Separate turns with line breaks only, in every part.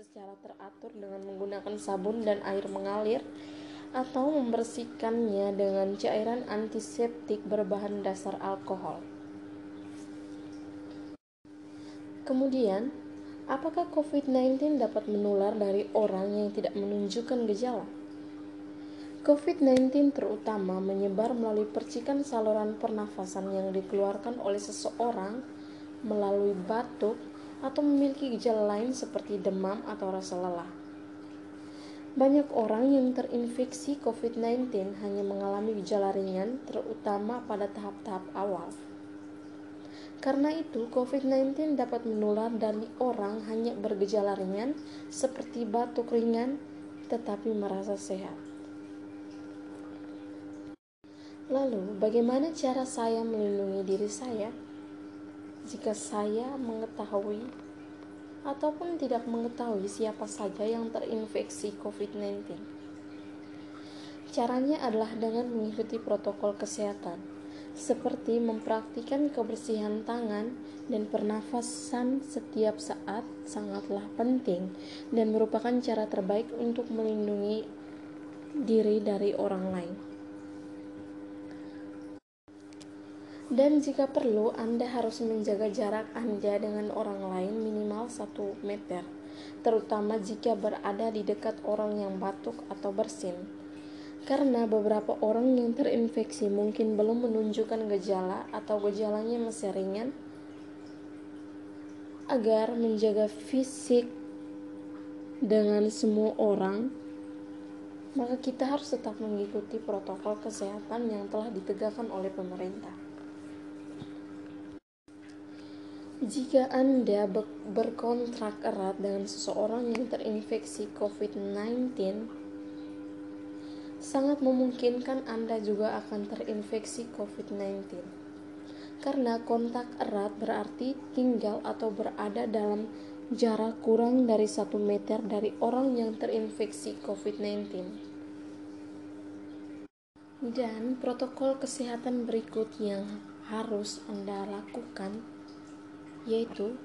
secara teratur dengan menggunakan sabun dan air mengalir atau membersihkannya dengan cairan antiseptik berbahan dasar alkohol. Kemudian, apakah COVID-19 dapat menular dari orang yang tidak menunjukkan gejala? COVID-19 terutama menyebar melalui percikan saluran pernafasan yang dikeluarkan oleh seseorang melalui batuk atau memiliki gejala lain seperti demam atau rasa lelah. Banyak orang yang terinfeksi COVID-19 hanya mengalami gejala ringan, terutama pada tahap-tahap awal. Karena itu, COVID-19 dapat menular dari orang hanya bergejala ringan, seperti batuk ringan, tetapi merasa sehat. Lalu, bagaimana cara saya melindungi diri saya jika saya mengetahui ataupun tidak mengetahui siapa saja yang terinfeksi COVID-19. Caranya adalah dengan mengikuti protokol kesehatan, seperti mempraktikkan kebersihan tangan dan pernafasan setiap saat sangatlah penting dan merupakan cara terbaik untuk melindungi diri dari orang lain. Dan jika perlu, Anda harus menjaga jarak Anda dengan orang lain minimal 1 meter, terutama jika berada di dekat orang yang batuk atau bersin. Karena beberapa orang yang terinfeksi mungkin belum menunjukkan gejala atau gejalanya masih ringan, agar menjaga fisik dengan semua orang, maka kita harus tetap mengikuti protokol kesehatan yang telah ditegakkan oleh pemerintah. Jika Anda berkontrak erat dengan seseorang yang terinfeksi COVID-19, sangat memungkinkan Anda juga akan terinfeksi COVID-19. Karena kontak erat berarti tinggal atau berada dalam jarak kurang dari satu meter dari orang yang terinfeksi COVID-19. Dan protokol kesehatan berikut yang harus Anda lakukan yaitu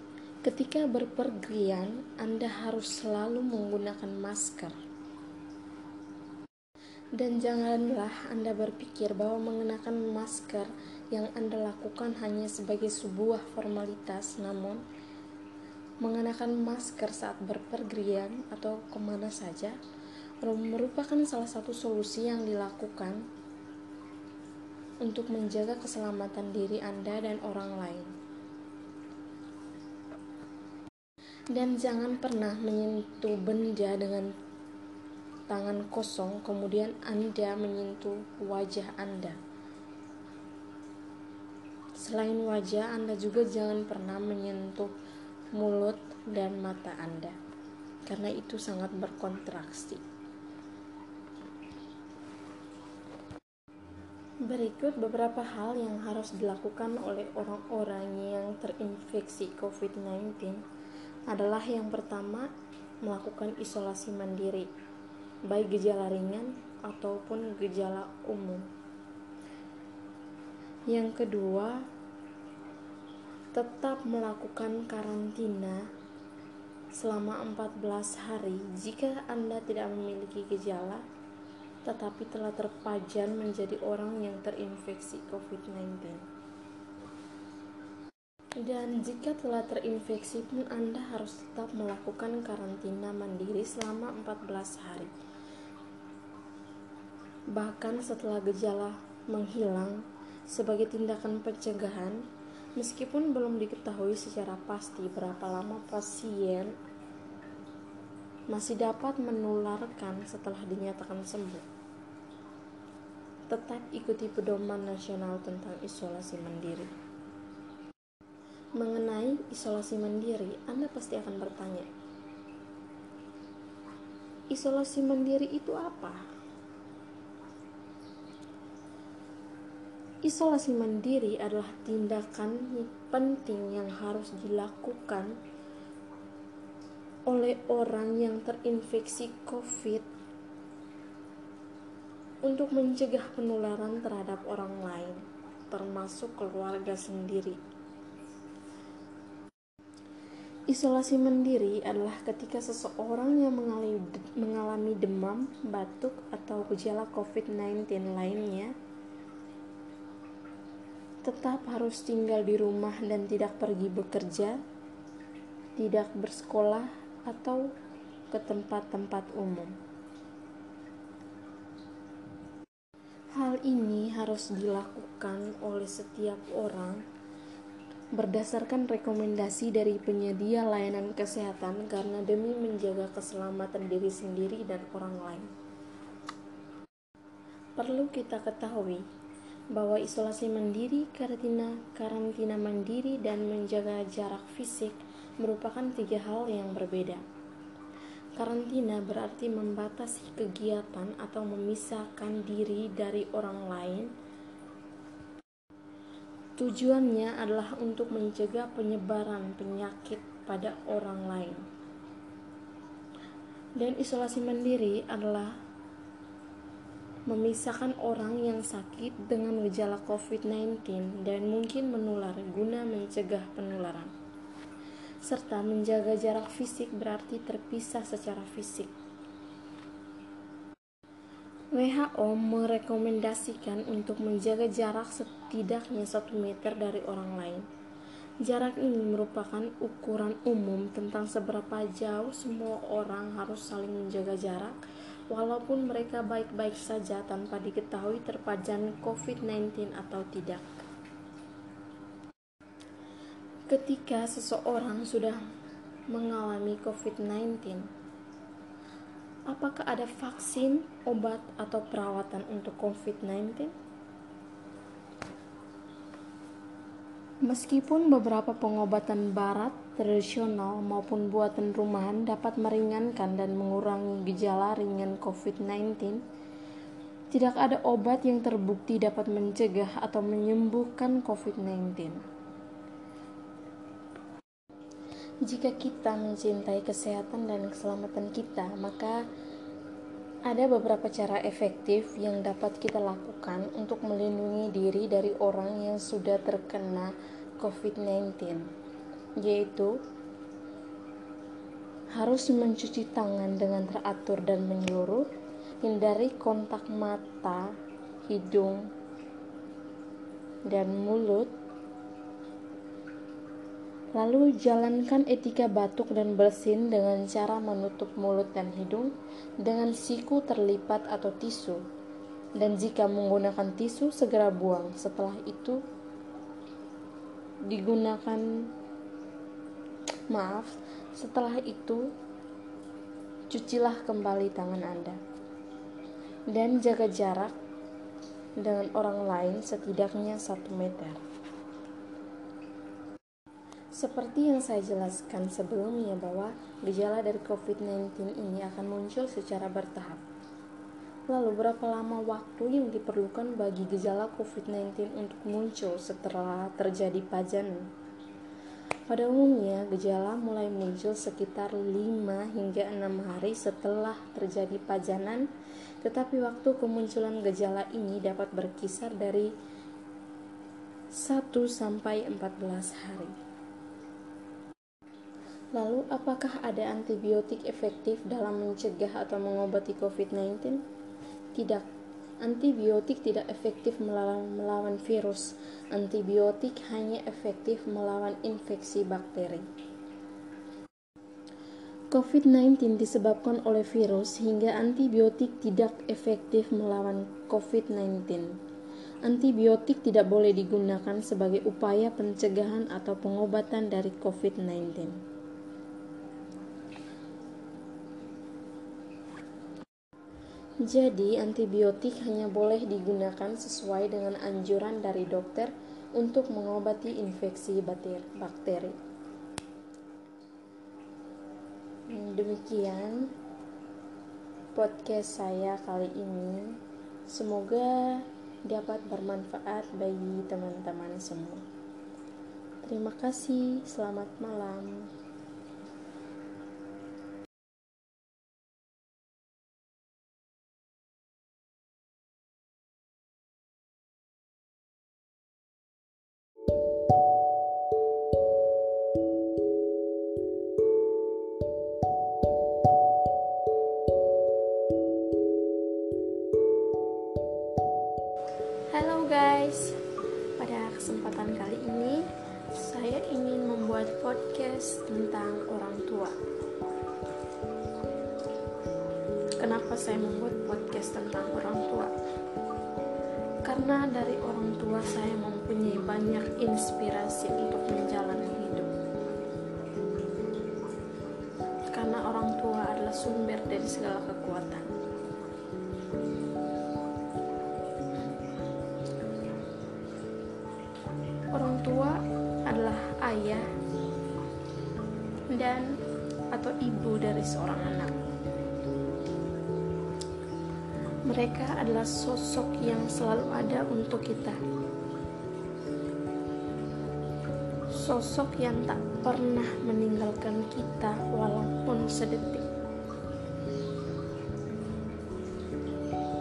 ketika berpergian Anda harus selalu menggunakan masker. Dan janganlah Anda berpikir bahwa mengenakan masker yang Anda lakukan hanya sebagai sebuah formalitas, namun mengenakan masker saat berpergian atau ke mana saja merupakan salah satu solusi yang dilakukan untuk menjaga keselamatan diri Anda dan orang lain. Dan jangan pernah menyentuh benda dengan tangan kosong kemudian Anda menyentuh wajah Anda. Selain wajah, Anda juga jangan pernah menyentuh mulut dan mata Anda, karena itu sangat berkontraksi. Berikut beberapa hal yang harus dilakukan oleh orang-orang yang terinfeksi COVID-19 adalah yang pertama melakukan isolasi mandiri, baik gejala ringan ataupun gejala umum. Yang kedua, tetap melakukan karantina selama 14 hari jika Anda tidak memiliki gejala tetapi telah terpajan menjadi orang yang terinfeksi COVID-19. Dan jika telah terinfeksi pun Anda harus tetap melakukan karantina mandiri selama 14 hari. Bahkan setelah gejala menghilang sebagai tindakan pencegahan, meskipun belum diketahui secara pasti berapa lama pasien masih dapat menularkan setelah dinyatakan sembuh. Tetap ikuti pedoman nasional tentang isolasi mandiri. Mengenai isolasi mandiri, Anda pasti akan bertanya, isolasi mandiri itu apa? Isolasi mandiri adalah tindakan penting yang harus dilakukan oleh orang yang terinfeksi COVID untuk mencegah penularan terhadap orang lain, termasuk keluarga sendiri. Isolasi mandiri adalah ketika seseorang yang mengalami demam, batuk, atau gejala COVID-19 lainnya tetap harus tinggal di rumah dan tidak pergi bekerja, tidak bersekolah, atau ke tempat-tempat umum. Hal ini harus dilakukan oleh setiap orang berdasarkan rekomendasi dari penyedia layanan kesehatan karena demi menjaga keselamatan diri sendiri dan orang lain. Perlu kita ketahui bahwa isolasi mandiri, karantina, karantina mandiri, dan menjaga jarak fisik merupakan tiga hal yang berbeda. Karantina berarti membatasi kegiatan atau memisahkan diri dari orang lain Tujuannya adalah untuk mencegah penyebaran penyakit pada orang lain. Dan isolasi mandiri adalah memisahkan orang yang sakit dengan gejala COVID-19 dan mungkin menular guna mencegah penularan. Serta menjaga jarak fisik berarti terpisah secara fisik. WHO merekomendasikan untuk menjaga jarak setidaknya 1 meter dari orang lain. Jarak ini merupakan ukuran umum tentang seberapa jauh semua orang harus saling menjaga jarak, walaupun mereka baik-baik saja tanpa diketahui terpajan COVID-19 atau tidak. Ketika seseorang sudah mengalami COVID-19, apakah ada vaksin, obat, atau perawatan untuk COVID-19? Meskipun beberapa pengobatan barat, tradisional, maupun buatan rumahan dapat meringankan dan mengurangi gejala ringan COVID-19, tidak ada obat yang terbukti dapat mencegah atau menyembuhkan COVID-19. Jika kita mencintai kesehatan dan keselamatan kita, maka ada beberapa cara efektif yang dapat kita lakukan untuk melindungi diri dari orang yang sudah terkena COVID-19, yaitu harus mencuci tangan dengan teratur dan menyeluruh, hindari kontak mata, hidung, dan mulut Lalu jalankan etika batuk dan bersin dengan cara menutup mulut dan hidung dengan siku terlipat atau tisu. Dan jika menggunakan tisu segera buang. Setelah itu digunakan maaf, setelah itu cucilah kembali tangan Anda. Dan jaga jarak dengan orang lain setidaknya satu meter. Seperti yang saya jelaskan sebelumnya bahwa gejala dari COVID-19 ini akan muncul secara bertahap. Lalu berapa lama waktu yang diperlukan bagi gejala COVID-19 untuk muncul setelah terjadi pajanan? Pada umumnya, gejala mulai muncul sekitar 5 hingga 6 hari setelah terjadi pajanan, tetapi waktu kemunculan gejala ini dapat berkisar dari 1 sampai 14 hari. Lalu, apakah ada antibiotik efektif dalam mencegah atau mengobati COVID-19? Tidak. Antibiotik tidak efektif melawan, melawan virus. Antibiotik hanya efektif melawan infeksi bakteri. COVID-19 disebabkan oleh virus hingga antibiotik tidak efektif melawan COVID-19. Antibiotik tidak boleh digunakan sebagai upaya pencegahan atau pengobatan dari COVID-19. Jadi, antibiotik hanya boleh digunakan sesuai dengan anjuran dari dokter untuk mengobati infeksi bakteri. Demikian podcast saya kali ini. Semoga dapat bermanfaat bagi teman-teman semua. Terima kasih, selamat malam. Membuat podcast tentang orang tua. Kenapa saya membuat podcast tentang orang tua? Karena dari orang tua saya mempunyai banyak inspirasi untuk menjalani hidup. Karena orang tua adalah sumber dari segala kekuatan. Dan atau ibu dari seorang anak. Mereka adalah sosok yang selalu ada untuk kita. Sosok yang tak pernah meninggalkan kita walaupun sedetik.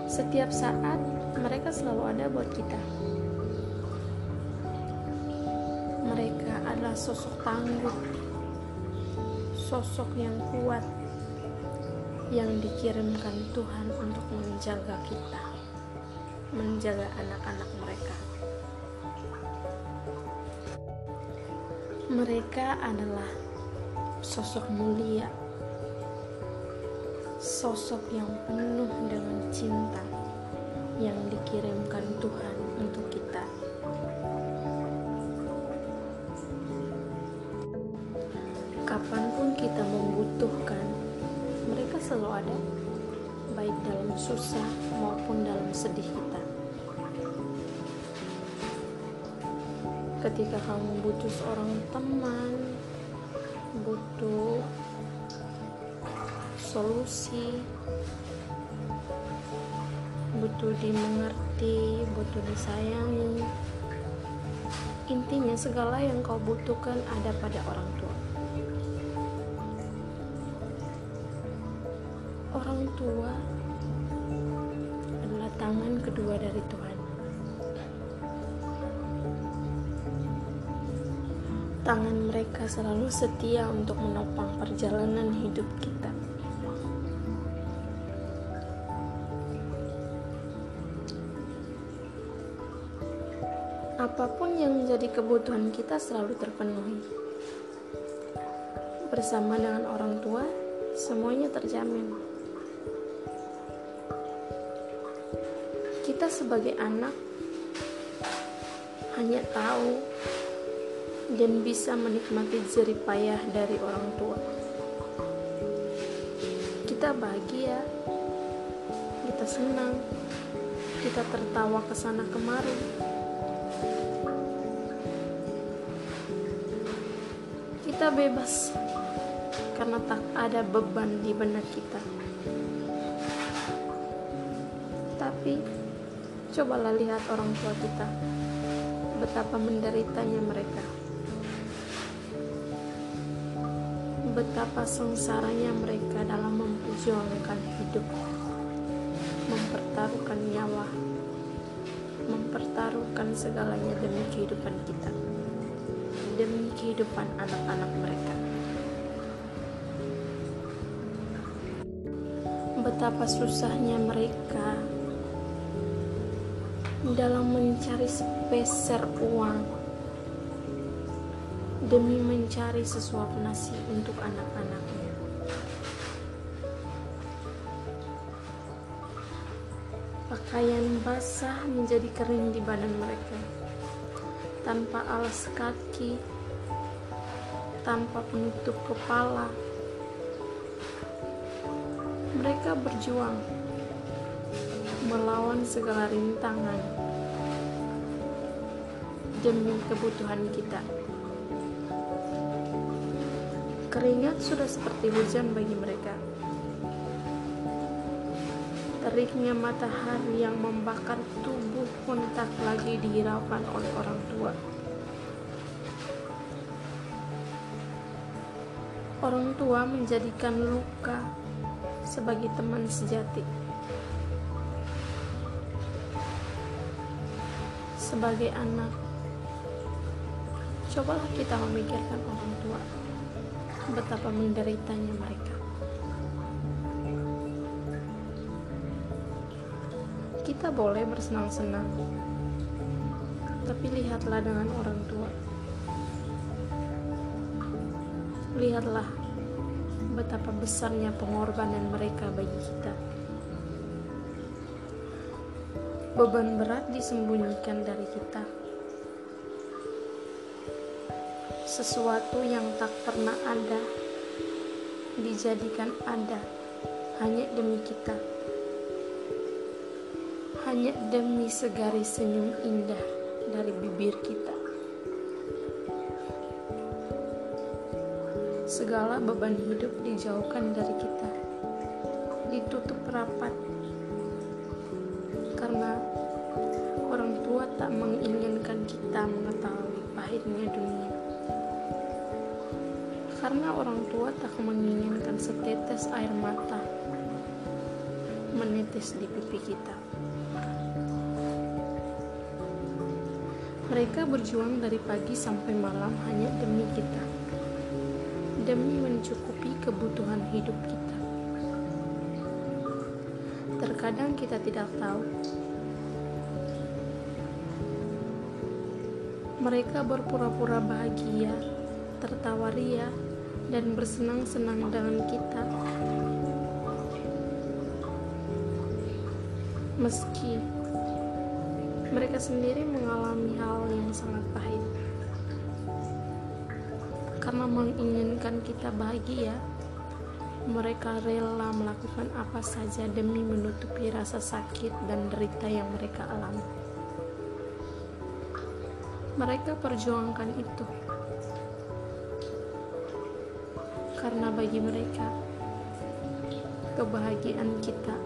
Setiap saat mereka selalu ada buat kita. Mereka adalah sosok tangguh, sosok yang kuat, yang dikirimkan Tuhan untuk menjaga kita, menjaga anak-anak mereka. Mereka adalah sosok mulia, sosok yang penuh dengan cinta yang dikirimkan Tuhan untuk kita. Susah maupun dalam sedih kita. Ketika kamu butuh seorang teman, butuh solusi, butuh dimengerti, butuh disayangi. Intinya segala yang kau butuhkan ada pada orang tua. Tangan mereka selalu setia untuk menopang perjalanan hidup kita. Apa pun yang menjadi kebutuhan kita selalu terpenuhi. Bersama dengan orang tua, semuanya terjamin. Kita sebagai anak hanya tahu dan bisa menikmati jerih payah dari orang tua. Kita bahagia, kita senang, kita tertawa ke sana kemari. Kita bebas karena tak ada beban di benak kita. Tapi cobalah lihat orang tua kita, betapa menderitanya mereka. Betapa sengsaranya mereka dalam memperjuangkan hidup, mempertaruhkan nyawa, mempertaruhkan segalanya demi kehidupan kita, demi kehidupan anak-anak mereka. betapa susahnya mereka dalam mencari sepeser uang demi mencari sesuap nasi untuk anak-anaknya. Pakaian basah menjadi kering di badan mereka, tanpa alas kaki, tanpa penutup kepala, mereka berjuang melawan segala rintangan demi kebutuhan kita. Keringat sudah seperti hujan bagi mereka. Teriknya matahari yang membakar tubuh pun tak lagi dihiraukan oleh orang tua. Orang tua menjadikan luka sebagai teman sejati. Sebagai anak, cobalah kita memikirkan orang tua, betapa menderitanya mereka. Kita boleh bersenang-senang, tapi lihatlah dengan orang tua. Lihatlah betapa besarnya pengorbanan mereka bagi kita. Beban berat disembunyikan dari kita. Sesuatu yang tak pernah ada dijadikan ada hanya demi kita. Hanya demi segaris senyum indah dari bibir kita. Segala beban hidup dijauhkan dari kita, ditutup rapat karena orang tua tak menginginkan kita mengetahui pahitnya dunia. Karena orang tua tak menginginkan setetes air mata menetes di pipi kita. Mereka berjuang dari pagi sampai malam hanya demi kita, demi mencukupi kebutuhan hidup kita. Terkadang kita tidak tahu Mereka berpura-pura bahagia, tertawa ria, dan bersenang-senang dengan kita. Meski mereka sendiri mengalami hal yang sangat pahit. Karena menginginkan kita bahagia, mereka rela melakukan apa saja demi menutupi rasa sakit dan derita yang mereka alami mereka perjuangkan itu karena bagi mereka. Kebahagiaan kita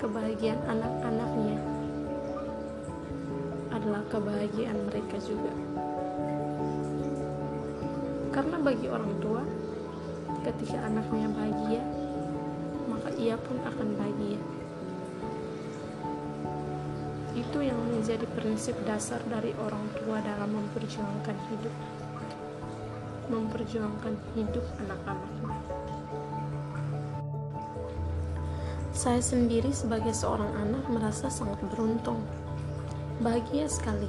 kebahagiaan anak-anaknya adalah kebahagiaan mereka juga. Karena bagi orang tua ketika anaknya bahagia maka ia pun akan bahagia. Itu yang menjadi prinsip dasar dari orang tua dalam memperjuangkan hidup memperjuangkan hidup anak-anaknya. Saya sendiri sebagai seorang anak merasa sangat beruntung bahagia sekali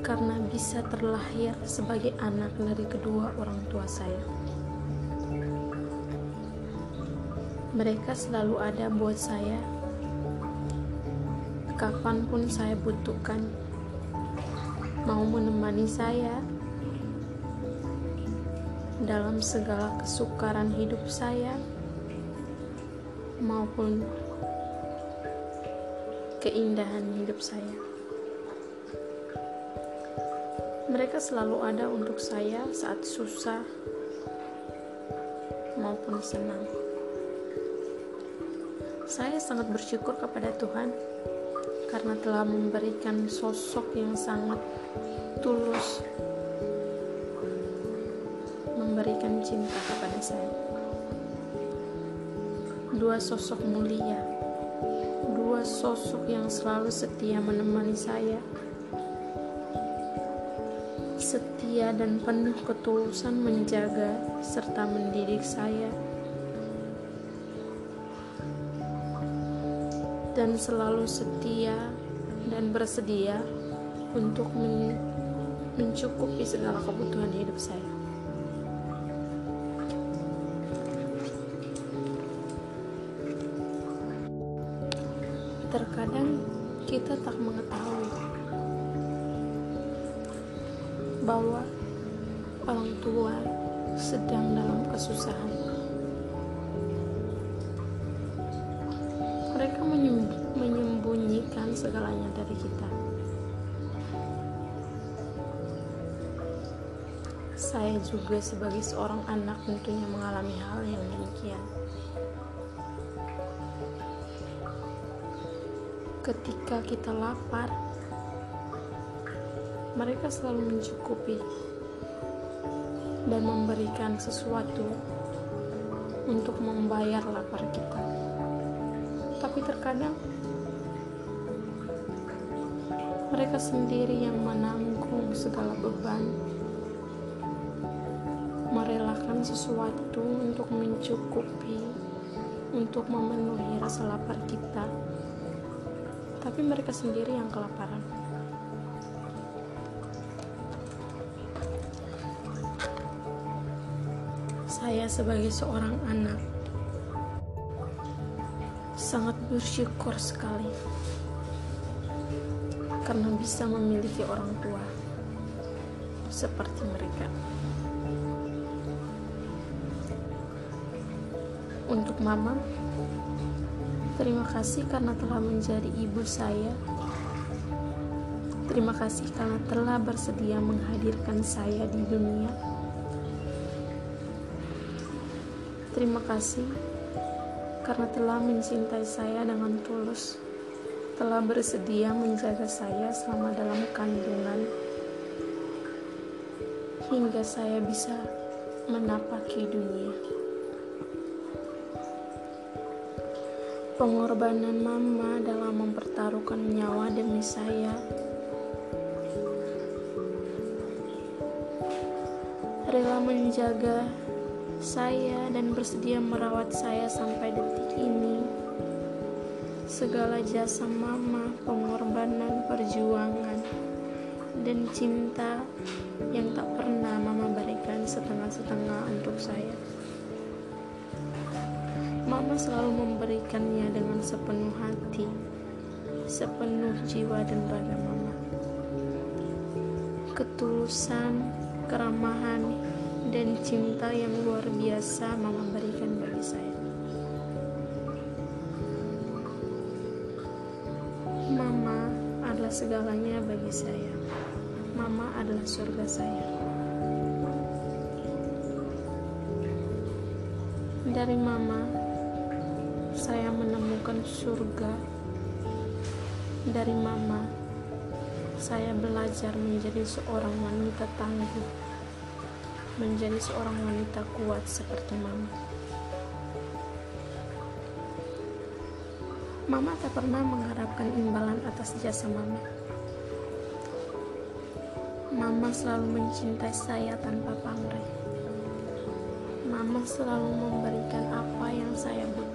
karena bisa terlahir sebagai anak dari kedua orang tua saya. Mereka selalu ada buat saya. Kapan pun saya butuhkan mau menemani saya dalam segala kesukaran hidup saya maupun keindahan hidup saya. Mereka selalu ada untuk saya saat susah maupun senang. Saya sangat bersyukur kepada Tuhan karena telah memberikan sosok yang sangat tulus memberikan cinta kepada saya. Dua sosok mulia. Dua sosok yang selalu setia menemani saya. Setia dan penuh ketulusan menjaga serta mendidik saya. Dan selalu setia dan bersedia untuk men mencukupi segala kebutuhan hidup saya. Terkadang kita tak mengetahui bahwa orang tua sedang dalam kesusahan. mereka menyembunyikan segalanya dari kita. Saya juga sebagai seorang anak tentunya mengalami hal yang demikian. Ketika kita lapar, mereka selalu mencukupi dan memberikan sesuatu untuk membayar lapar kita. Tapi terkadang mereka sendiri yang menanggung segala beban merelakan sesuatu untuk mencukupi untuk memenuhi rasa lapar kita tapi mereka sendiri yang kelaparan. Saya sebagai seorang anak sangat bersyukur sekali karena bisa memiliki orang tua seperti mereka. Untuk mama, terima kasih karena telah menjadi ibu saya. Terima kasih karena telah bersedia menghadirkan saya di dunia. Terima kasih karena telah mencintai saya dengan tulus, telah bersedia menjaga saya selama dalam kandungan, hingga saya bisa menapaki dunia. Pengorbanan mama dalam mempertaruhkan nyawa demi saya. Rela menjaga saya dan bersedia merawat saya sampai detik ini. Segala jasa mama, pengorbanan, perjuangan, dan cinta yang tak pernah mama berikan setengah-setengah untuk saya. Mama selalu memberikannya dengan sepenuh hati, sepenuh jiwa dan raga Mama. Ketulusan, keramahan, dan cinta yang luar biasa Mama berikan bagi saya. Mama adalah segalanya bagi saya. Mama adalah surga saya. Dari Mama, saya menemukan surga dari mama. Saya belajar menjadi seorang wanita tangguh, menjadi seorang wanita kuat seperti mama. Mama tak pernah mengharapkan imbalan atas jasa mama. Mama selalu mencintai saya tanpa pamrih. Mama selalu memberikan apa yang saya butuhkan.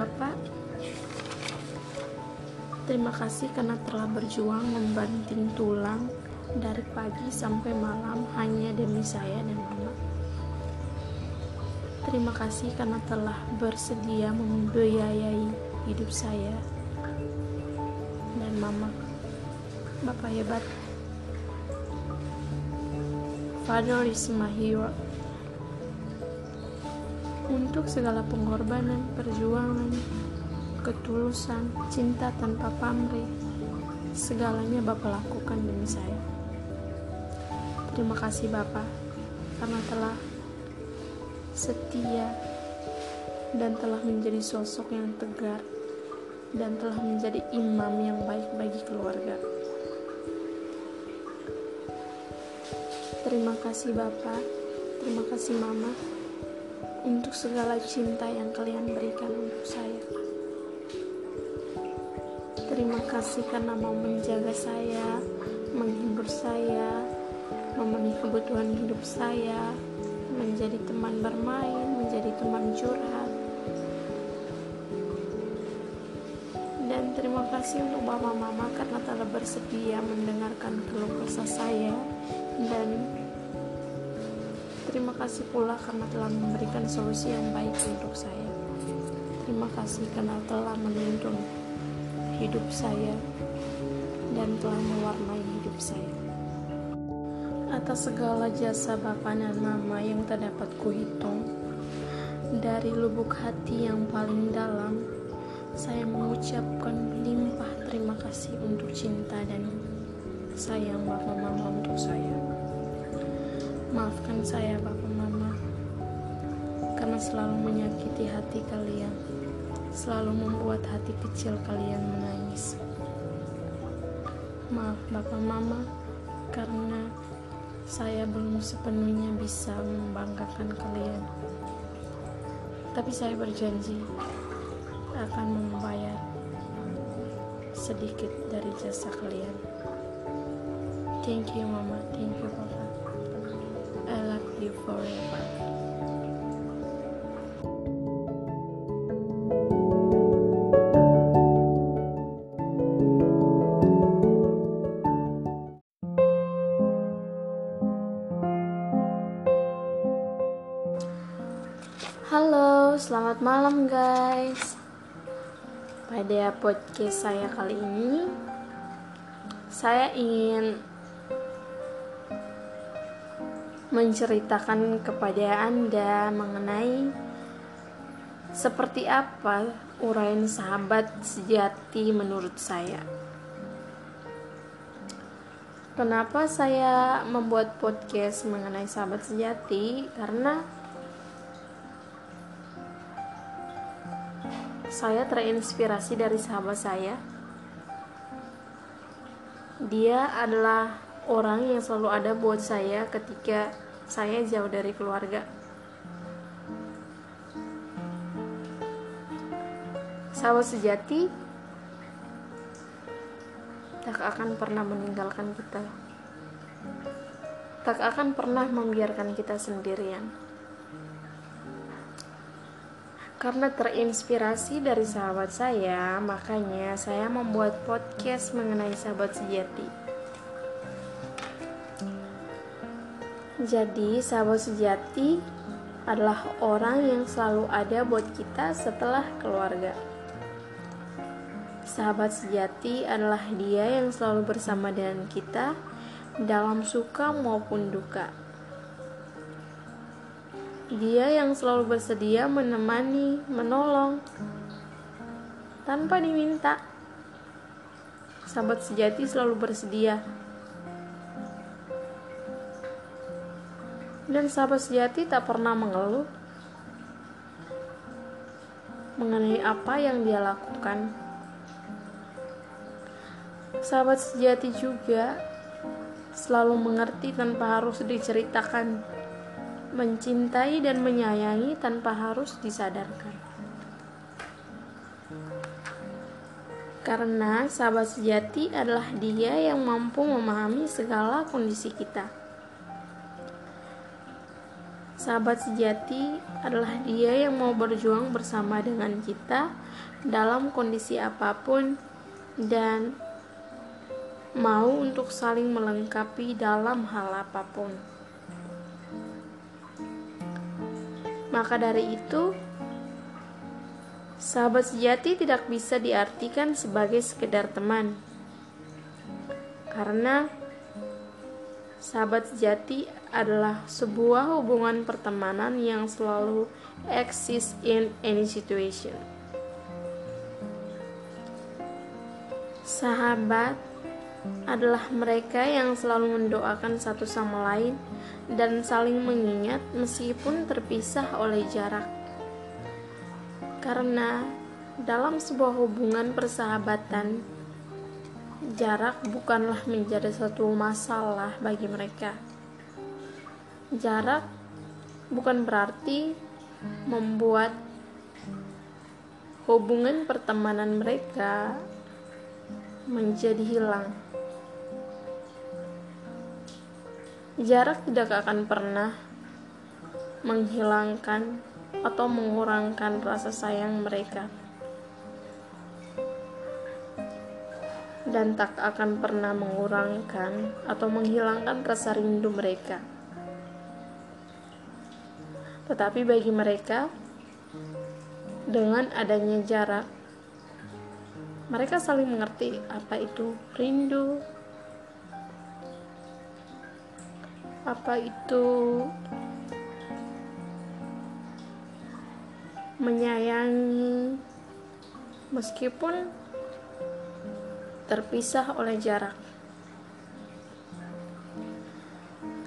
Bapak, terima kasih karena telah berjuang membanting tulang dari pagi sampai malam hanya demi saya dan Mama. Terima kasih karena telah bersedia membiayai hidup saya mama. Bapak hebat. Father is my hero untuk segala pengorbanan, perjuangan, ketulusan, cinta tanpa pamrih, segalanya Bapak lakukan demi saya. Terima kasih Bapak, karena telah setia dan telah menjadi sosok yang tegar dan telah menjadi imam yang baik bagi keluarga. Terima kasih Bapak, terima kasih Mama untuk segala cinta yang kalian berikan untuk saya. Terima kasih karena mau menjaga saya, menghibur saya, memenuhi kebutuhan hidup saya, menjadi teman bermain, menjadi teman curhat, dan terima kasih untuk bapak mama karena telah bersedia mendengarkan keluh kesah saya dan terima kasih pula karena telah memberikan solusi yang baik untuk saya terima kasih karena telah menuntun hidup saya dan telah mewarnai hidup saya atas segala jasa bapak dan mama yang tak dapat kuhitung dari lubuk hati yang paling dalam saya mengucapkan limpah terima kasih untuk cinta dan sayang Bapak Mama untuk saya. Maafkan saya Bapak Mama karena selalu menyakiti hati kalian, selalu membuat hati kecil kalian menangis. Maaf Bapak Mama karena saya belum sepenuhnya bisa membanggakan kalian. Tapi saya berjanji akan membayar sedikit dari jasa kalian. Thank you mama, thank you Halo, selamat malam guys. Pada podcast saya kali ini, saya ingin menceritakan kepada Anda mengenai seperti apa uraian sahabat sejati menurut saya. Kenapa saya membuat podcast mengenai sahabat sejati? Karena saya terinspirasi dari sahabat saya. Dia adalah orang yang selalu ada buat saya ketika saya jauh dari keluarga. Sahabat sejati tak akan pernah meninggalkan kita. Tak akan pernah membiarkan kita sendirian. Karena terinspirasi dari sahabat saya, makanya saya membuat podcast mengenai sahabat sejati. Jadi, sahabat sejati adalah orang yang selalu ada buat kita setelah keluarga. Sahabat sejati adalah dia yang selalu bersama dengan kita dalam suka maupun duka. Dia yang selalu bersedia menemani, menolong, tanpa diminta. Sahabat sejati selalu bersedia. Dan sahabat sejati tak pernah mengeluh mengenai apa yang dia lakukan. Sahabat sejati juga selalu mengerti tanpa harus diceritakan mencintai dan menyayangi tanpa harus disadarkan. Karena sahabat sejati adalah dia yang mampu memahami segala kondisi kita. Sahabat sejati adalah dia yang mau berjuang bersama dengan kita dalam kondisi apa pun dan mau untuk saling melengkapi dalam hal apa pun. Maka dari itu, sahabat sejati tidak bisa diartikan sebagai sekedar teman. Karena sahabat sejati adalah sebuah hubungan pertemanan yang selalu eksis in any situation. Sahabat adalah mereka yang selalu mendoakan satu sama lain dan saling mengingat meskipun terpisah oleh jarak. Karena dalam sebuah hubungan persahabatan, jarak bukanlah menjadi satu masalah bagi mereka. Jarak bukan berarti membuat hubungan pertemanan mereka menjadi hilang. Jarak tidak akan pernah menghilangkan atau mengurangkan rasa sayang mereka. Dan tak akan pernah mengurangkan atau menghilangkan rasa rindu mereka. Tetapi bagi mereka, dengan adanya jarak, mereka saling mengerti apa itu rindu, apa itu menyayangi meskipun terpisah oleh jarak.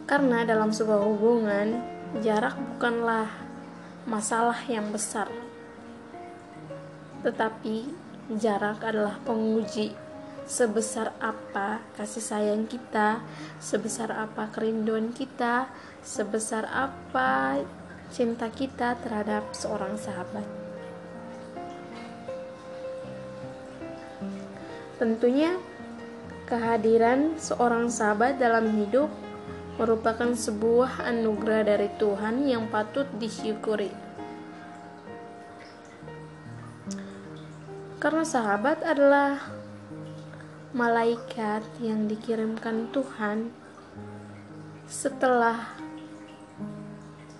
Karena dalam sebuah hubungan, jarak bukanlah masalah yang besar. Tetapi jarak adalah penguji sebesar apa kasih sayang kita, sebesar apa kerinduan kita, sebesar apa cinta kita terhadap seorang sahabat. Tentunya, kehadiran seorang sahabat dalam hidup merupakan sebuah anugerah dari Tuhan yang patut disyukuri. Karena sahabat adalah malaikat yang dikirimkan Tuhan setelah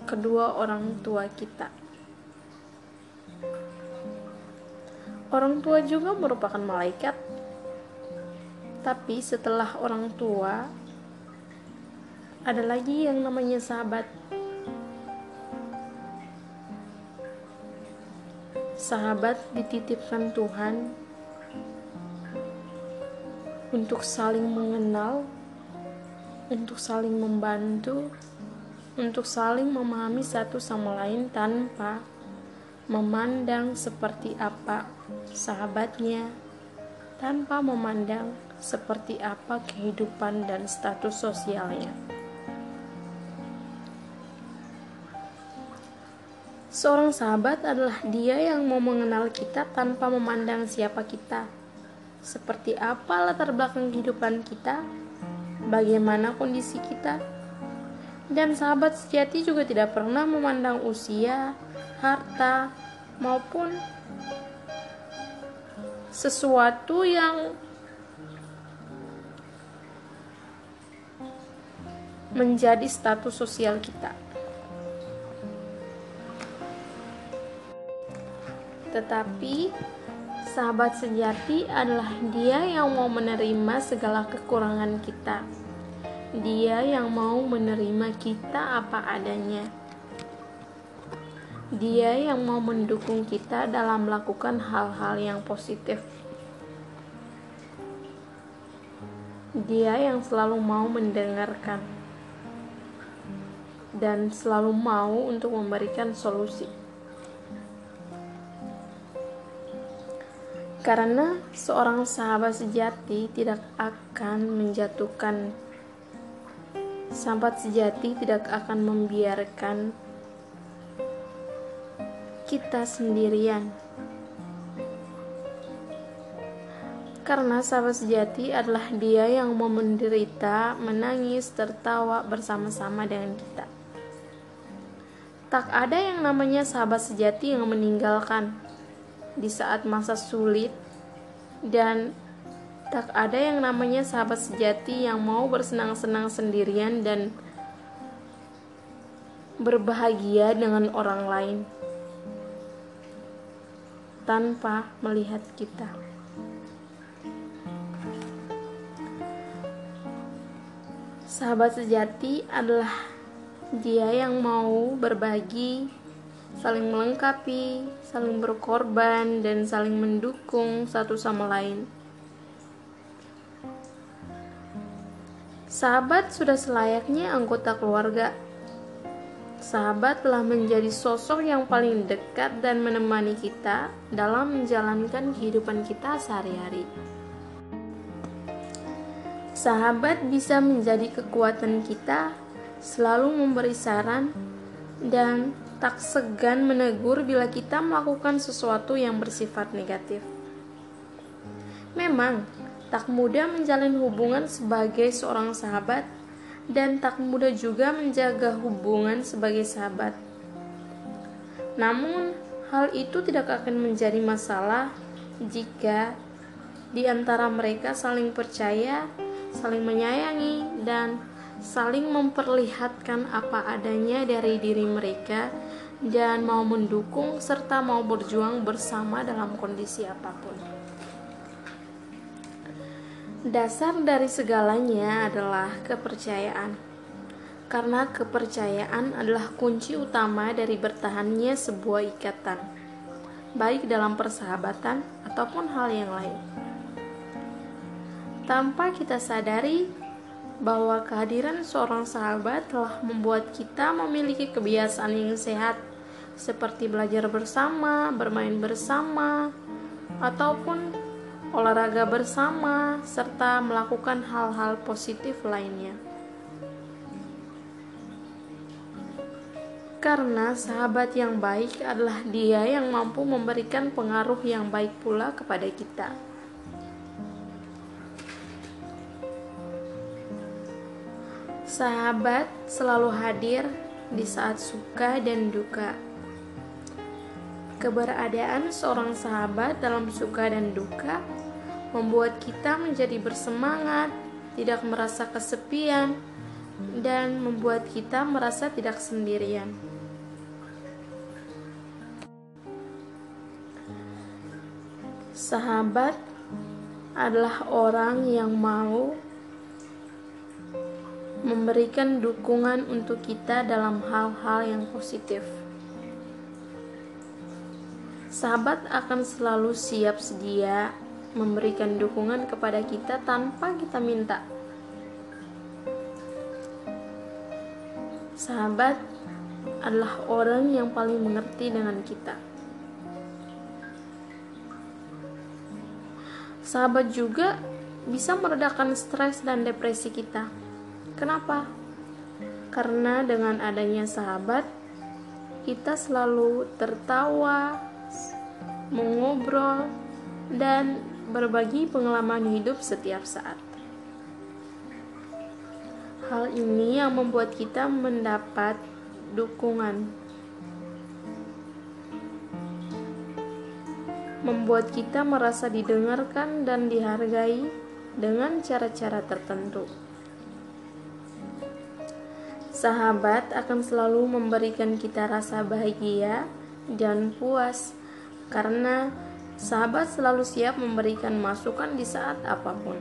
kedua orang tua kita. Orang tua juga merupakan malaikat, tapi setelah orang tua ada lagi yang namanya sahabat. Sahabat dititipkan Tuhan untuk saling mengenal, untuk saling membantu, untuk saling memahami satu sama lain tanpa memandang seperti apa sahabatnya, tanpa memandang seperti apa kehidupan dan status sosialnya. Seorang sahabat adalah dia yang mau mengenal kita tanpa memandang siapa kita seperti apa latar belakang kehidupan kita, bagaimana kondisi kita, dan sahabat sejati juga tidak pernah memandang usia, harta, maupun sesuatu yang menjadi status sosial kita. Tetapi Sahabat sejati adalah dia yang mau menerima segala kekurangan kita. Dia yang mau menerima kita apa adanya. Dia yang mau mendukung kita dalam melakukan hal-hal yang positif. Dia yang selalu mau mendengarkan dan selalu mau untuk memberikan solusi. Karena seorang sahabat sejati tidak akan menjatuhkan sahabat sejati tidak akan membiarkan kita sendirian. Karena sahabat sejati adalah dia yang mau menderita, menangis, tertawa bersama-sama dengan kita. Tak ada yang namanya sahabat sejati yang meninggalkan di saat masa sulit dan tak ada yang namanya sahabat sejati yang mau bersenang-senang sendirian dan berbahagia dengan orang lain tanpa melihat kita. Sahabat sejati adalah dia yang mau berbagi saling melengkapi, saling berkorban, dan saling mendukung satu sama lain. Sahabat sudah selayaknya anggota keluarga. Sahabat telah menjadi sosok yang paling dekat dan menemani kita dalam menjalankan kehidupan kita sehari-hari. Sahabat bisa menjadi kekuatan kita, selalu memberi saran, dan tak segan menegur bila kita melakukan sesuatu yang bersifat negatif. Memang, tak mudah menjalin hubungan sebagai seorang sahabat, dan tak mudah juga menjaga hubungan sebagai sahabat. Namun, hal itu tidak akan menjadi masalah jika di antara mereka saling percaya, saling menyayangi, dan saling memperlihatkan apa adanya dari diri mereka dan mau mendukung serta mau berjuang bersama dalam kondisi apa pun. Dasar dari segalanya adalah kepercayaan. Karena kepercayaan adalah kunci utama dari bertahannya sebuah ikatan, baik dalam persahabatan ataupun hal yang lain. Tanpa kita sadari, bahwa kehadiran seorang sahabat telah membuat kita memiliki kebiasaan yang sehat, seperti belajar bersama, bermain bersama, ataupun olahraga bersama, serta melakukan hal-hal positif lainnya. Karena sahabat yang baik adalah dia yang mampu memberikan pengaruh yang baik pula kepada kita. Sahabat selalu hadir di saat suka dan duka. Keberadaan seorang sahabat dalam suka dan duka membuat kita menjadi bersemangat, tidak merasa kesepian, dan membuat kita merasa tidak sendirian. Sahabat adalah orang yang mau memberikan dukungan untuk kita dalam hal-hal yang positif. Sahabat akan selalu siap sedia memberikan dukungan kepada kita tanpa kita minta. Sahabat adalah orang yang paling mengerti dengan kita. Sahabat juga bisa meredakan stres dan depresi kita. Kenapa? Karena dengan adanya sahabat, kita selalu tertawa, mengobrol, dan berbagi pengalaman hidup setiap saat. Hal ini yang membuat kita mendapat dukungan, membuat kita merasa didengarkan dan dihargai dengan cara-cara tertentu. Sahabat akan selalu memberikan kita rasa bahagia dan puas karena sahabat selalu siap memberikan masukan di saat apa pun.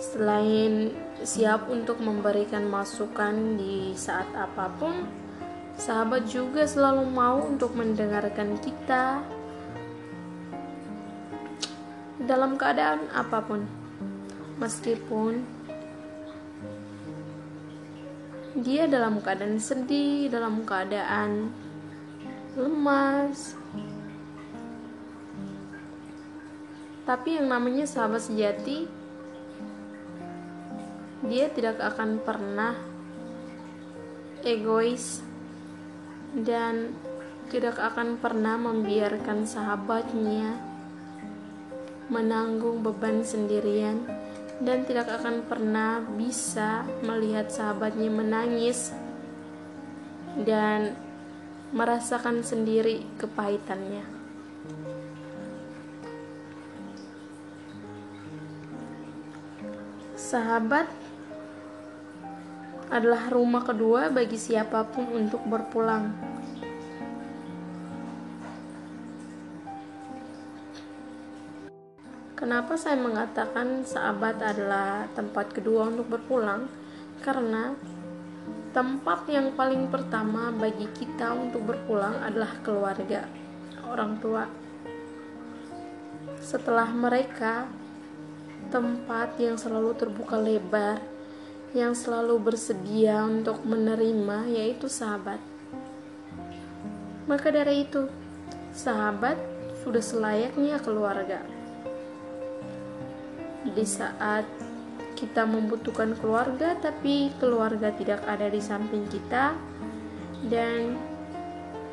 Selain siap untuk memberikan masukan di saat apa pun, sahabat juga selalu mau untuk mendengarkan kita dalam keadaan apa pun, meskipun dia dalam keadaan sedih, dalam keadaan lemas. Tapi yang namanya sahabat sejati, dia tidak akan pernah egois dan tidak akan pernah membiarkan sahabatnya menanggung beban sendirian dan tidak akan pernah bisa melihat sahabatnya menangis dan merasakan sendiri kepahitannya. Sahabat adalah rumah kedua bagi siapa pun untuk berpulang. Kenapa saya mengatakan sahabat adalah tempat kedua untuk berpulang? Karena Tempat yang paling pertama bagi kita untuk berpulang adalah keluarga, orang tua. Setelah mereka, tempat yang selalu terbuka lebar, yang selalu bersedia untuk menerima, yaitu sahabat. Maka dari itu, sahabat sudah selayaknya keluarga. Di saat kita membutuhkan keluarga tapi keluarga tidak ada di samping kita. Dan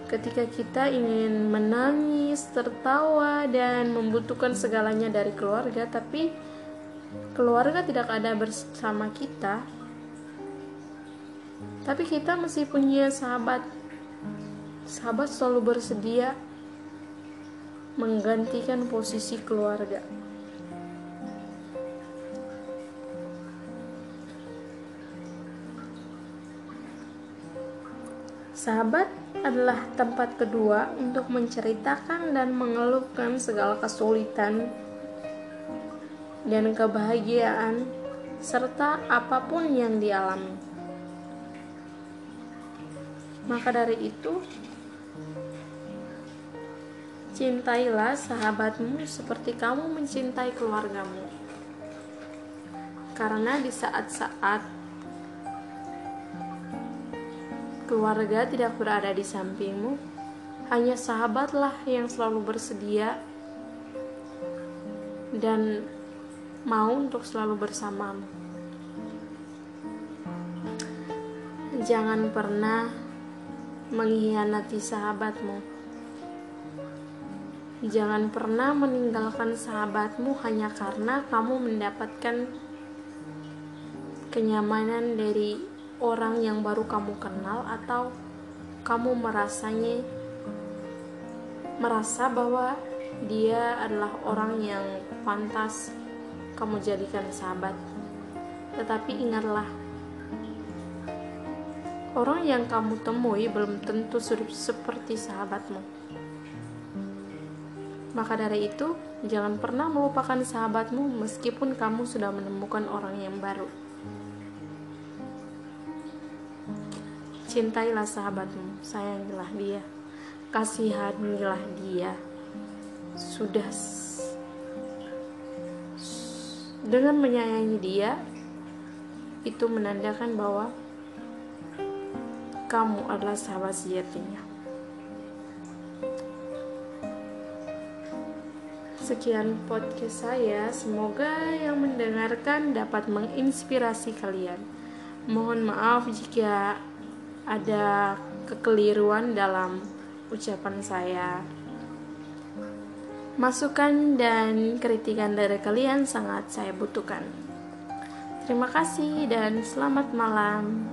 ketika kita ingin menangis, tertawa dan membutuhkan segalanya dari keluarga tapi keluarga tidak ada bersama kita tapi kita masih punya sahabat. Sahabat selalu bersedia menggantikan posisi keluarga Sahabat adalah tempat kedua untuk menceritakan dan mengeluhkan segala kesulitan dan kebahagiaan serta apa pun yang dialami. Maka dari itu, cintailah sahabatmu seperti kamu mencintai keluargamu. Karena di saat-saat keluarga tidak berada di sampingmu, hanya sahabatlah yang selalu bersedia dan mau untuk selalu bersamamu. Jangan pernah mengkhianati sahabatmu. Jangan pernah meninggalkan sahabatmu hanya karena kamu mendapatkan kenyamanan dari orang yang baru kamu kenal atau kamu merasanya merasa bahwa dia adalah orang yang pantas kamu jadikan sahabat. Tetapi ingatlah, orang yang kamu temui belum tentu seperti sahabatmu. Maka dari itu, jangan pernah melupakan sahabatmu meskipun kamu sudah menemukan orang yang baru. Cintailah sahabatmu, sayangilah dia, kasihanilah dia. Sudah dengan menyayangi dia, itu menandakan bahwa kamu adalah sahabat sejatinya. Sekian podcast saya, semoga yang mendengarkan dapat menginspirasi kalian. Mohon maaf jika ada kekeliruan dalam ucapan saya. Masukan dan kritikan dari kalian sangat saya butuhkan. Terima kasih dan selamat malam.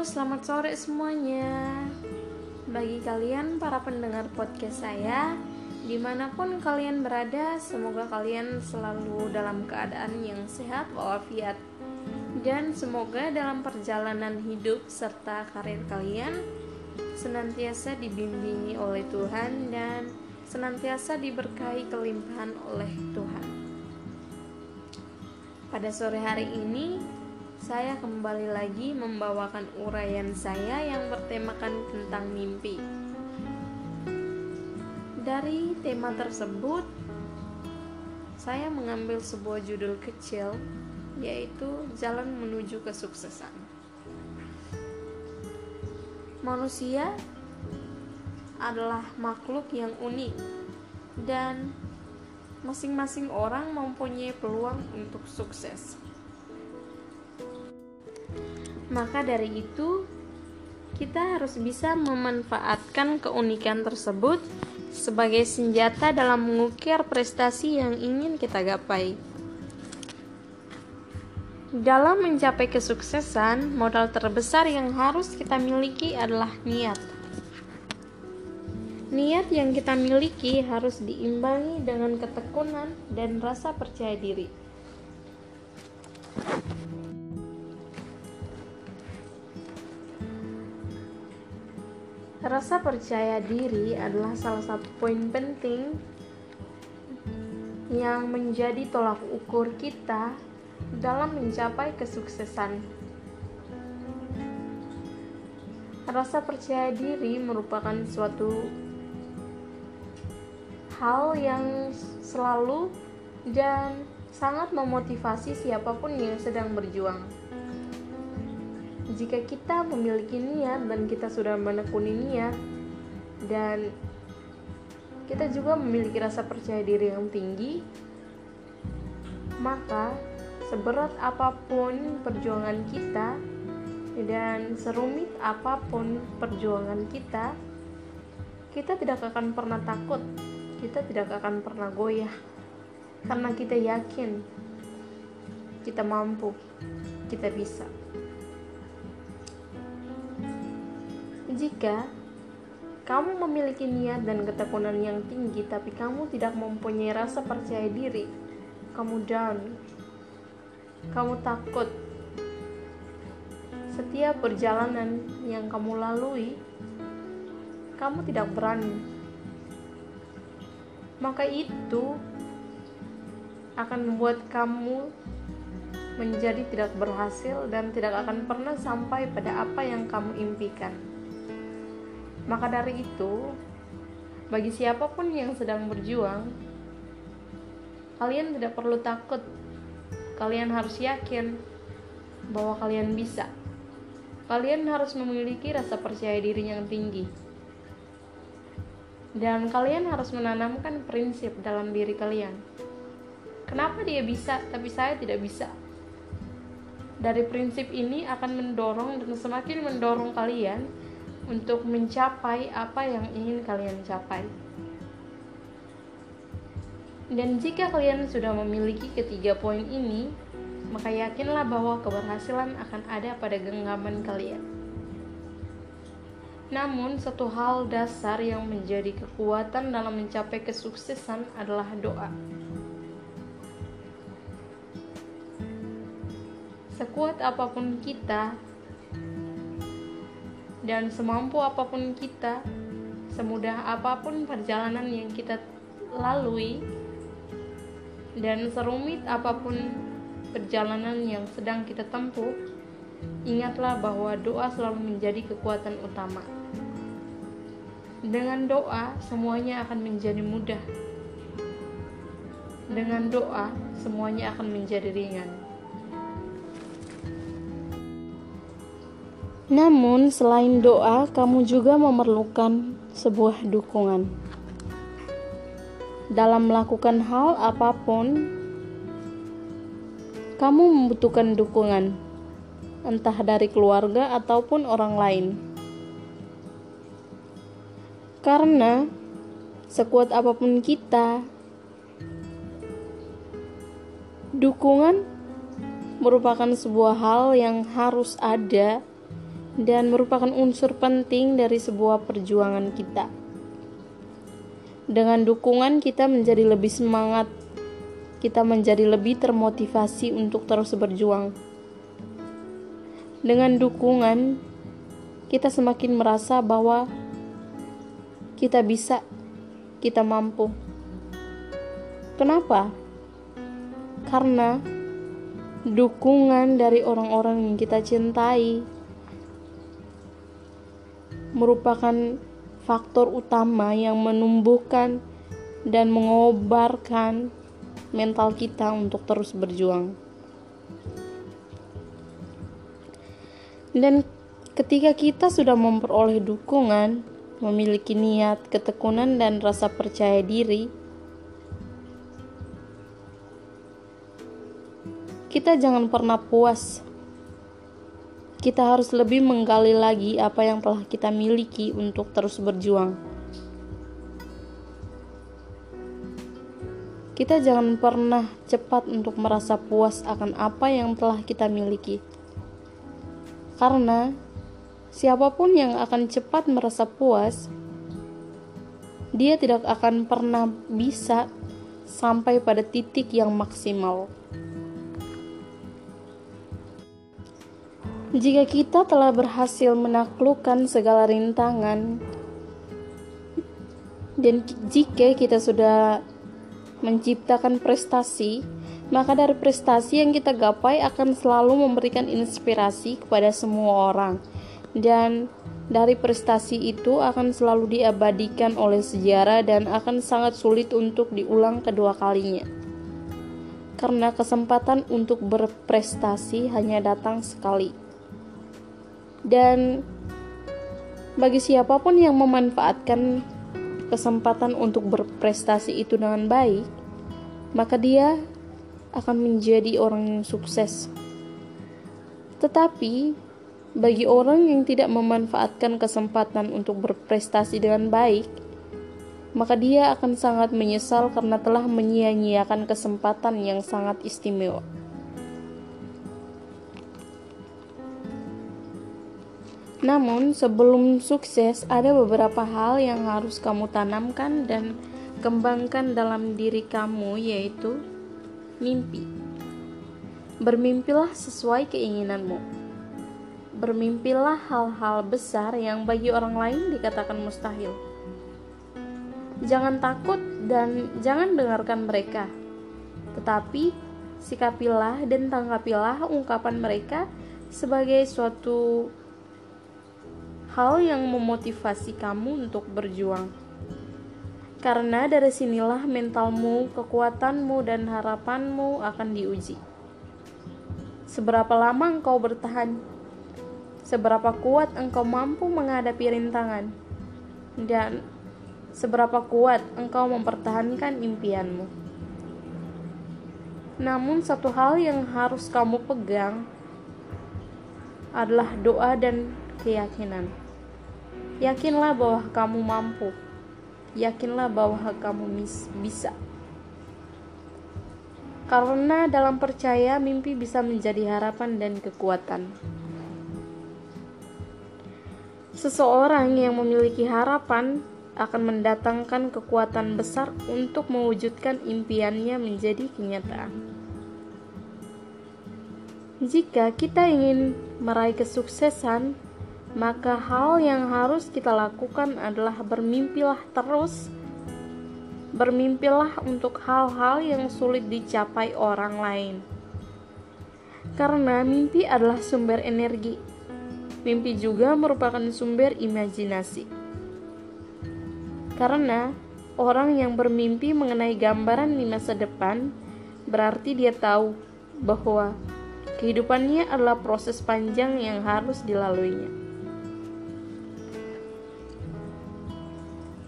selamat sore semuanya Bagi kalian para pendengar podcast saya Di mana pun kalian berada, semoga kalian selalu dalam keadaan yang sehat walafiat. Dan semoga dalam perjalanan hidup serta karir kalian Senantiasa dibimbingi oleh Tuhan dan senantiasa diberkahi kelimpahan oleh Tuhan. Pada sore hari ini, saya kembali lagi membawakan uraian saya yang bertemakan tentang mimpi. Dari tema tersebut, saya mengambil sebuah judul kecil, yaitu "Jalan Menuju Kesuksesan". Manusia adalah makhluk yang unik, dan masing-masing orang mempunyai peluang untuk sukses. Maka dari itu, kita harus bisa memanfaatkan keunikan tersebut sebagai senjata dalam mengukir prestasi yang ingin kita gapai. Dalam mencapai kesuksesan, modal terbesar yang harus kita miliki adalah niat. Niat yang kita miliki harus diimbangi dengan ketekunan dan rasa percaya diri. Rasa percaya diri adalah salah satu poin penting yang menjadi tolak ukur kita dalam mencapai kesuksesan. Rasa percaya diri merupakan suatu hal yang selalu dan sangat memotivasi siapa pun yang sedang berjuang jika kita memiliki niat dan kita sudah menekuni niat dan kita juga memiliki rasa percaya diri yang tinggi maka seberat apa pun perjuangan kita dan serumit apa pun perjuangan kita kita tidak akan pernah takut kita tidak akan pernah goyah karena kita yakin kita mampu kita bisa Jika kamu memiliki niat dan ketekunan yang tinggi, tapi kamu tidak mempunyai rasa percaya diri, kamu down, kamu takut. Setiap perjalanan yang kamu lalui, kamu tidak berani. Maka itu akan membuat kamu menjadi tidak berhasil dan tidak akan pernah sampai pada apa yang kamu impikan. Maka dari itu, bagi siapa pun yang sedang berjuang, kalian tidak perlu takut. Kalian harus yakin bahwa kalian bisa. Kalian harus memiliki rasa percaya diri yang tinggi. Dan kalian harus menanamkan prinsip dalam diri kalian. Kenapa dia bisa, tapi saya tidak bisa? Dari prinsip ini akan mendorong dan semakin mendorong kalian untuk mencapai apa yang ingin kalian capai. Dan jika kalian sudah memiliki ketiga poin ini, maka yakinlah bahwa keberhasilan akan ada pada genggaman kalian. Namun, satu hal dasar yang menjadi kekuatan dalam mencapai kesuksesan adalah doa. sekuat apa pun kita dan semampu apa pun kita, semudah apa pun perjalanan yang kita lalui, dan serumit apa pun perjalanan yang sedang kita tempuh, ingatlah bahwa doa selalu menjadi kekuatan utama. Dengan doa, semuanya akan menjadi mudah. Dengan doa, semuanya akan menjadi ringan. Namun, selain doa, kamu juga memerlukan sebuah dukungan. Dalam melakukan hal apa pun, kamu membutuhkan dukungan, entah dari keluarga ataupun orang lain. Karena sekuat apa pun kita, dukungan merupakan sebuah hal yang harus ada dan merupakan unsur penting dari sebuah perjuangan kita. Dengan dukungan, kita menjadi lebih semangat, kita menjadi lebih termotivasi untuk terus berjuang. Dengan dukungan, kita semakin merasa bahwa kita bisa, kita mampu. Kenapa? Karena dukungan dari orang-orang yang kita cintai merupakan faktor utama yang menumbuhkan dan mengobarkan mental kita untuk terus berjuang. Dan ketika kita sudah memperoleh dukungan, memiliki niat, ketekunan, dan rasa percaya diri, kita jangan pernah puas kita harus lebih menggali lagi apa yang telah kita miliki untuk terus berjuang. Kita jangan pernah cepat untuk merasa puas akan apa yang telah kita miliki, karena siapa pun yang akan cepat merasa puas, dia tidak akan pernah bisa sampai pada titik yang maksimal. Jika kita telah berhasil menaklukkan segala rintangan, dan jika kita sudah menciptakan prestasi, maka dari prestasi yang kita gapai akan selalu memberikan inspirasi kepada semua orang, dan dari prestasi itu akan selalu diabadikan oleh sejarah dan akan sangat sulit untuk diulang kedua kalinya. Karena kesempatan untuk berprestasi hanya datang sekali dan bagi siapa pun yang memanfaatkan kesempatan untuk berprestasi itu dengan baik, maka dia akan menjadi orang yang sukses. Tetapi bagi orang yang tidak memanfaatkan kesempatan untuk berprestasi dengan baik, maka dia akan sangat menyesal karena telah menyia-nyiakan kesempatan yang sangat istimewa. Namun, sebelum sukses, ada beberapa hal yang harus kamu tanamkan dan kembangkan dalam diri kamu, yaitu mimpi. Bermimpilah sesuai keinginanmu. Bermimpilah hal-hal besar yang bagi orang lain dikatakan mustahil. Jangan takut dan jangan dengarkan mereka, tetapi sikapilah dan tanggapilah ungkapan mereka sebagai suatu hal yang memotivasi kamu untuk berjuang. Karena dari sinilah mentalmu, kekuatanmu, dan harapanmu akan diuji. Seberapa lama engkau bertahan? Seberapa kuat engkau mampu menghadapi rintangan? Dan seberapa kuat engkau mempertahankan impianmu? Namun, satu hal yang harus kamu pegang adalah doa dan keyakinan. Yakinlah bahwa kamu mampu. Yakinlah bahwa kamu bisa. Karena dalam percaya mimpi bisa menjadi harapan dan kekuatan. Seseorang yang memiliki harapan akan mendatangkan kekuatan besar untuk mewujudkan impiannya menjadi kenyataan. Jika kita ingin meraih kesuksesan, maka hal yang harus kita lakukan adalah bermimpilah terus. Bermimpilah untuk hal-hal yang sulit dicapai orang lain. Karena mimpi adalah sumber energi. Mimpi juga merupakan sumber imajinasi. Karena orang yang bermimpi mengenai gambaran di masa depan berarti dia tahu bahwa kehidupannya adalah proses panjang yang harus dilaluinya.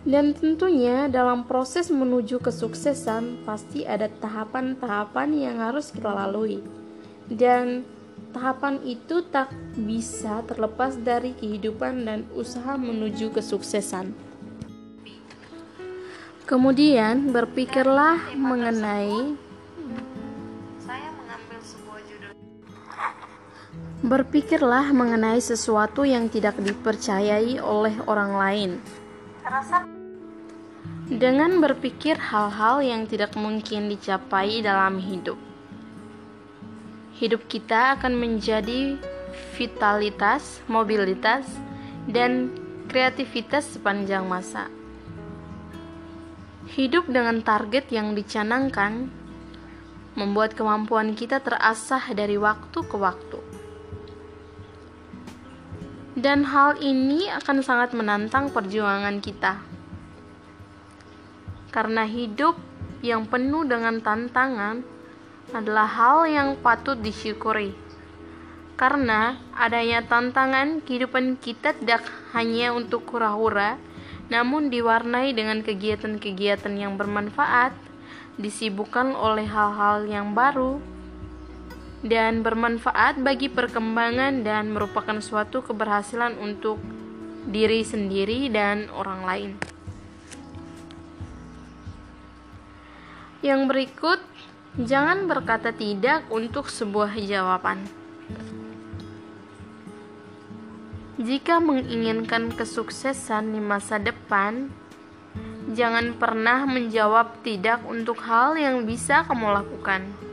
Dan tentunya dalam proses menuju kesuksesan pasti ada tahapan-tahapan yang harus kita lalui. Dan tahapan itu tak bisa terlepas dari kehidupan dan usaha menuju kesuksesan. Kemudian berpikirlah mengenai Berpikirlah mengenai sesuatu yang tidak dipercayai oleh orang lain. Dengan berpikir hal-hal yang tidak mungkin dicapai dalam hidup, hidup kita akan menjadi vitalitas, mobilitas, dan kreativitas sepanjang masa. Hidup dengan target yang dicanangkan membuat kemampuan kita terasah dari waktu ke waktu. Dan hal ini akan sangat menantang perjuangan kita. Karena hidup yang penuh dengan tantangan adalah hal yang patut disyukuri. Karena adanya tantangan, kehidupan kita tidak hanya untuk hura-hura, namun diwarnai dengan kegiatan-kegiatan yang bermanfaat, disibukkan oleh hal-hal yang baru, dan bermanfaat bagi perkembangan dan merupakan suatu keberhasilan untuk diri sendiri dan orang lain. Yang berikut, jangan berkata tidak untuk sebuah jawaban. Jika menginginkan kesuksesan di masa depan, jangan pernah menjawab tidak untuk hal yang bisa kamu lakukan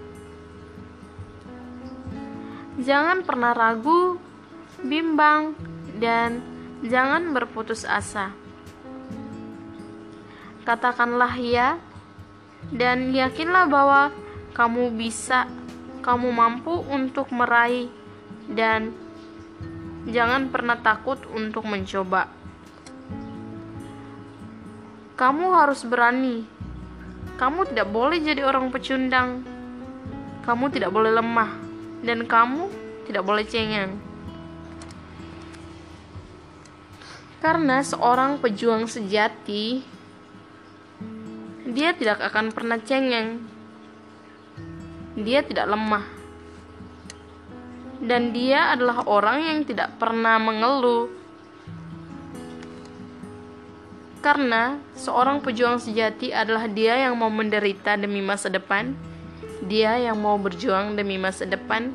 Jangan pernah ragu, bimbang, dan jangan berputus asa. Katakanlah ya, dan yakinlah bahwa kamu bisa, kamu mampu untuk meraih, dan jangan pernah takut untuk mencoba. Kamu harus berani. Kamu tidak boleh jadi orang pecundang. Kamu tidak boleh lemah dan kamu tidak boleh cengeng. Karena seorang pejuang sejati, dia tidak akan pernah cengeng. Dia tidak lemah. Dan dia adalah orang yang tidak pernah mengeluh. Karena seorang pejuang sejati adalah dia yang mau menderita demi masa depan dia yang mau berjuang demi masa depan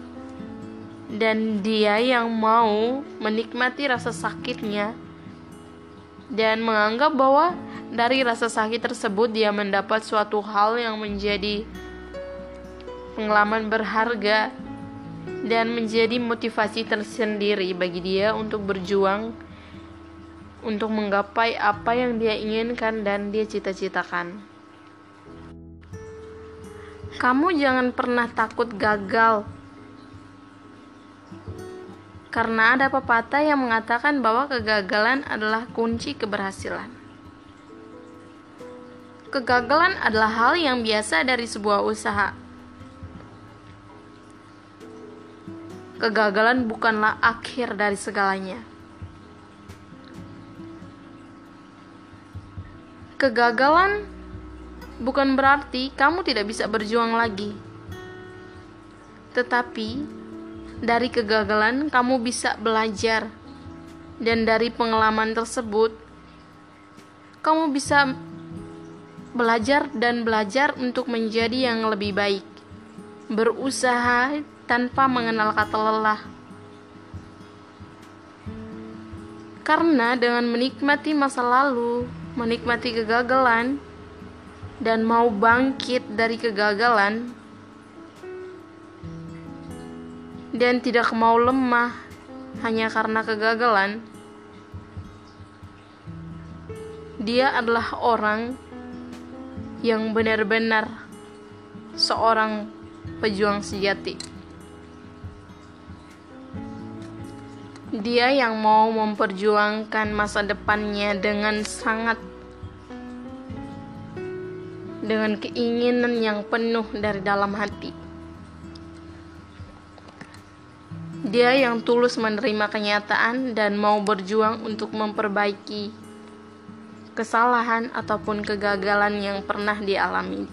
dan dia yang mau menikmati rasa sakitnya dan menganggap bahwa dari rasa sakit tersebut dia mendapat suatu hal yang menjadi pengalaman berharga dan menjadi motivasi tersendiri bagi dia untuk berjuang untuk menggapai apa yang dia inginkan dan dia cita-citakan. Kamu jangan pernah takut gagal. Karena ada pepatah yang mengatakan bahwa kegagalan adalah kunci keberhasilan. Kegagalan adalah hal yang biasa dari sebuah usaha. Kegagalan bukanlah akhir dari segalanya. Kegagalan bukan berarti kamu tidak bisa berjuang lagi. Tetapi dari kegagalan kamu bisa belajar dan dari pengalaman tersebut kamu bisa belajar dan belajar untuk menjadi yang lebih baik. Berusaha tanpa mengenal kata lelah. Karena dengan menikmati masa lalu, menikmati kegagalan, dan mau bangkit dari kegagalan, dan tidak mau lemah hanya karena kegagalan. Dia adalah orang yang benar-benar seorang pejuang sejati. Dia yang mau memperjuangkan masa depannya dengan sangat dengan keinginan yang penuh dari dalam hati. Dia yang tulus menerima kenyataan dan mau berjuang untuk memperbaiki kesalahan ataupun kegagalan yang pernah dialami.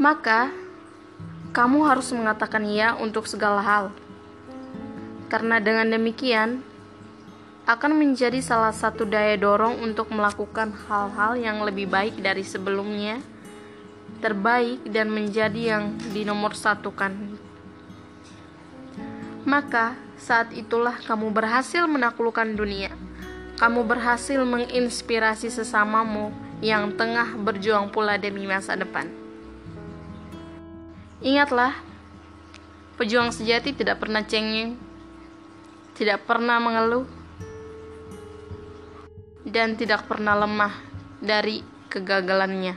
Maka, kamu harus mengatakan "ya" untuk segala hal, karena dengan demikian akan menjadi salah satu daya dorong untuk melakukan hal-hal yang lebih baik dari sebelumnya, terbaik, dan menjadi yang dinomorsatukan. Maka, saat itulah kamu berhasil menaklukkan dunia. Kamu berhasil menginspirasi sesamamu yang tengah berjuang pula demi masa depan. Ingatlah, pejuang sejati tidak pernah cengeng, tidak pernah mengeluh, dan tidak pernah lemah dari kegagalannya.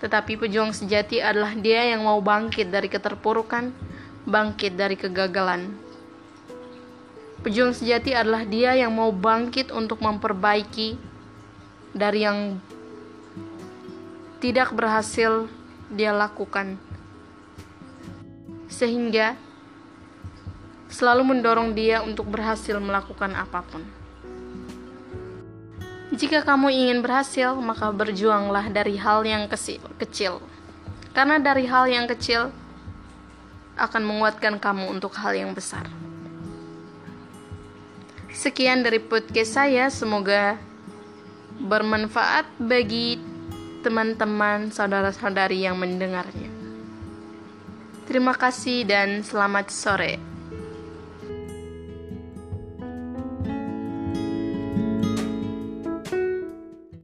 Tetapi pejuang sejati adalah dia yang mau bangkit dari keterpurukan, bangkit dari kegagalan. Pejuang sejati adalah dia yang mau bangkit untuk memperbaiki dari yang tidak berhasil dia lakukan. Sehingga selalu mendorong dia untuk berhasil melakukan apa pun. Jika kamu ingin berhasil, maka berjuanglah dari hal yang kecil. Karena dari hal yang kecil akan menguatkan kamu untuk hal yang besar. Sekian dari podcast saya, semoga bermanfaat bagi teman-teman, saudara-saudari yang mendengarnya. Terima kasih dan selamat sore.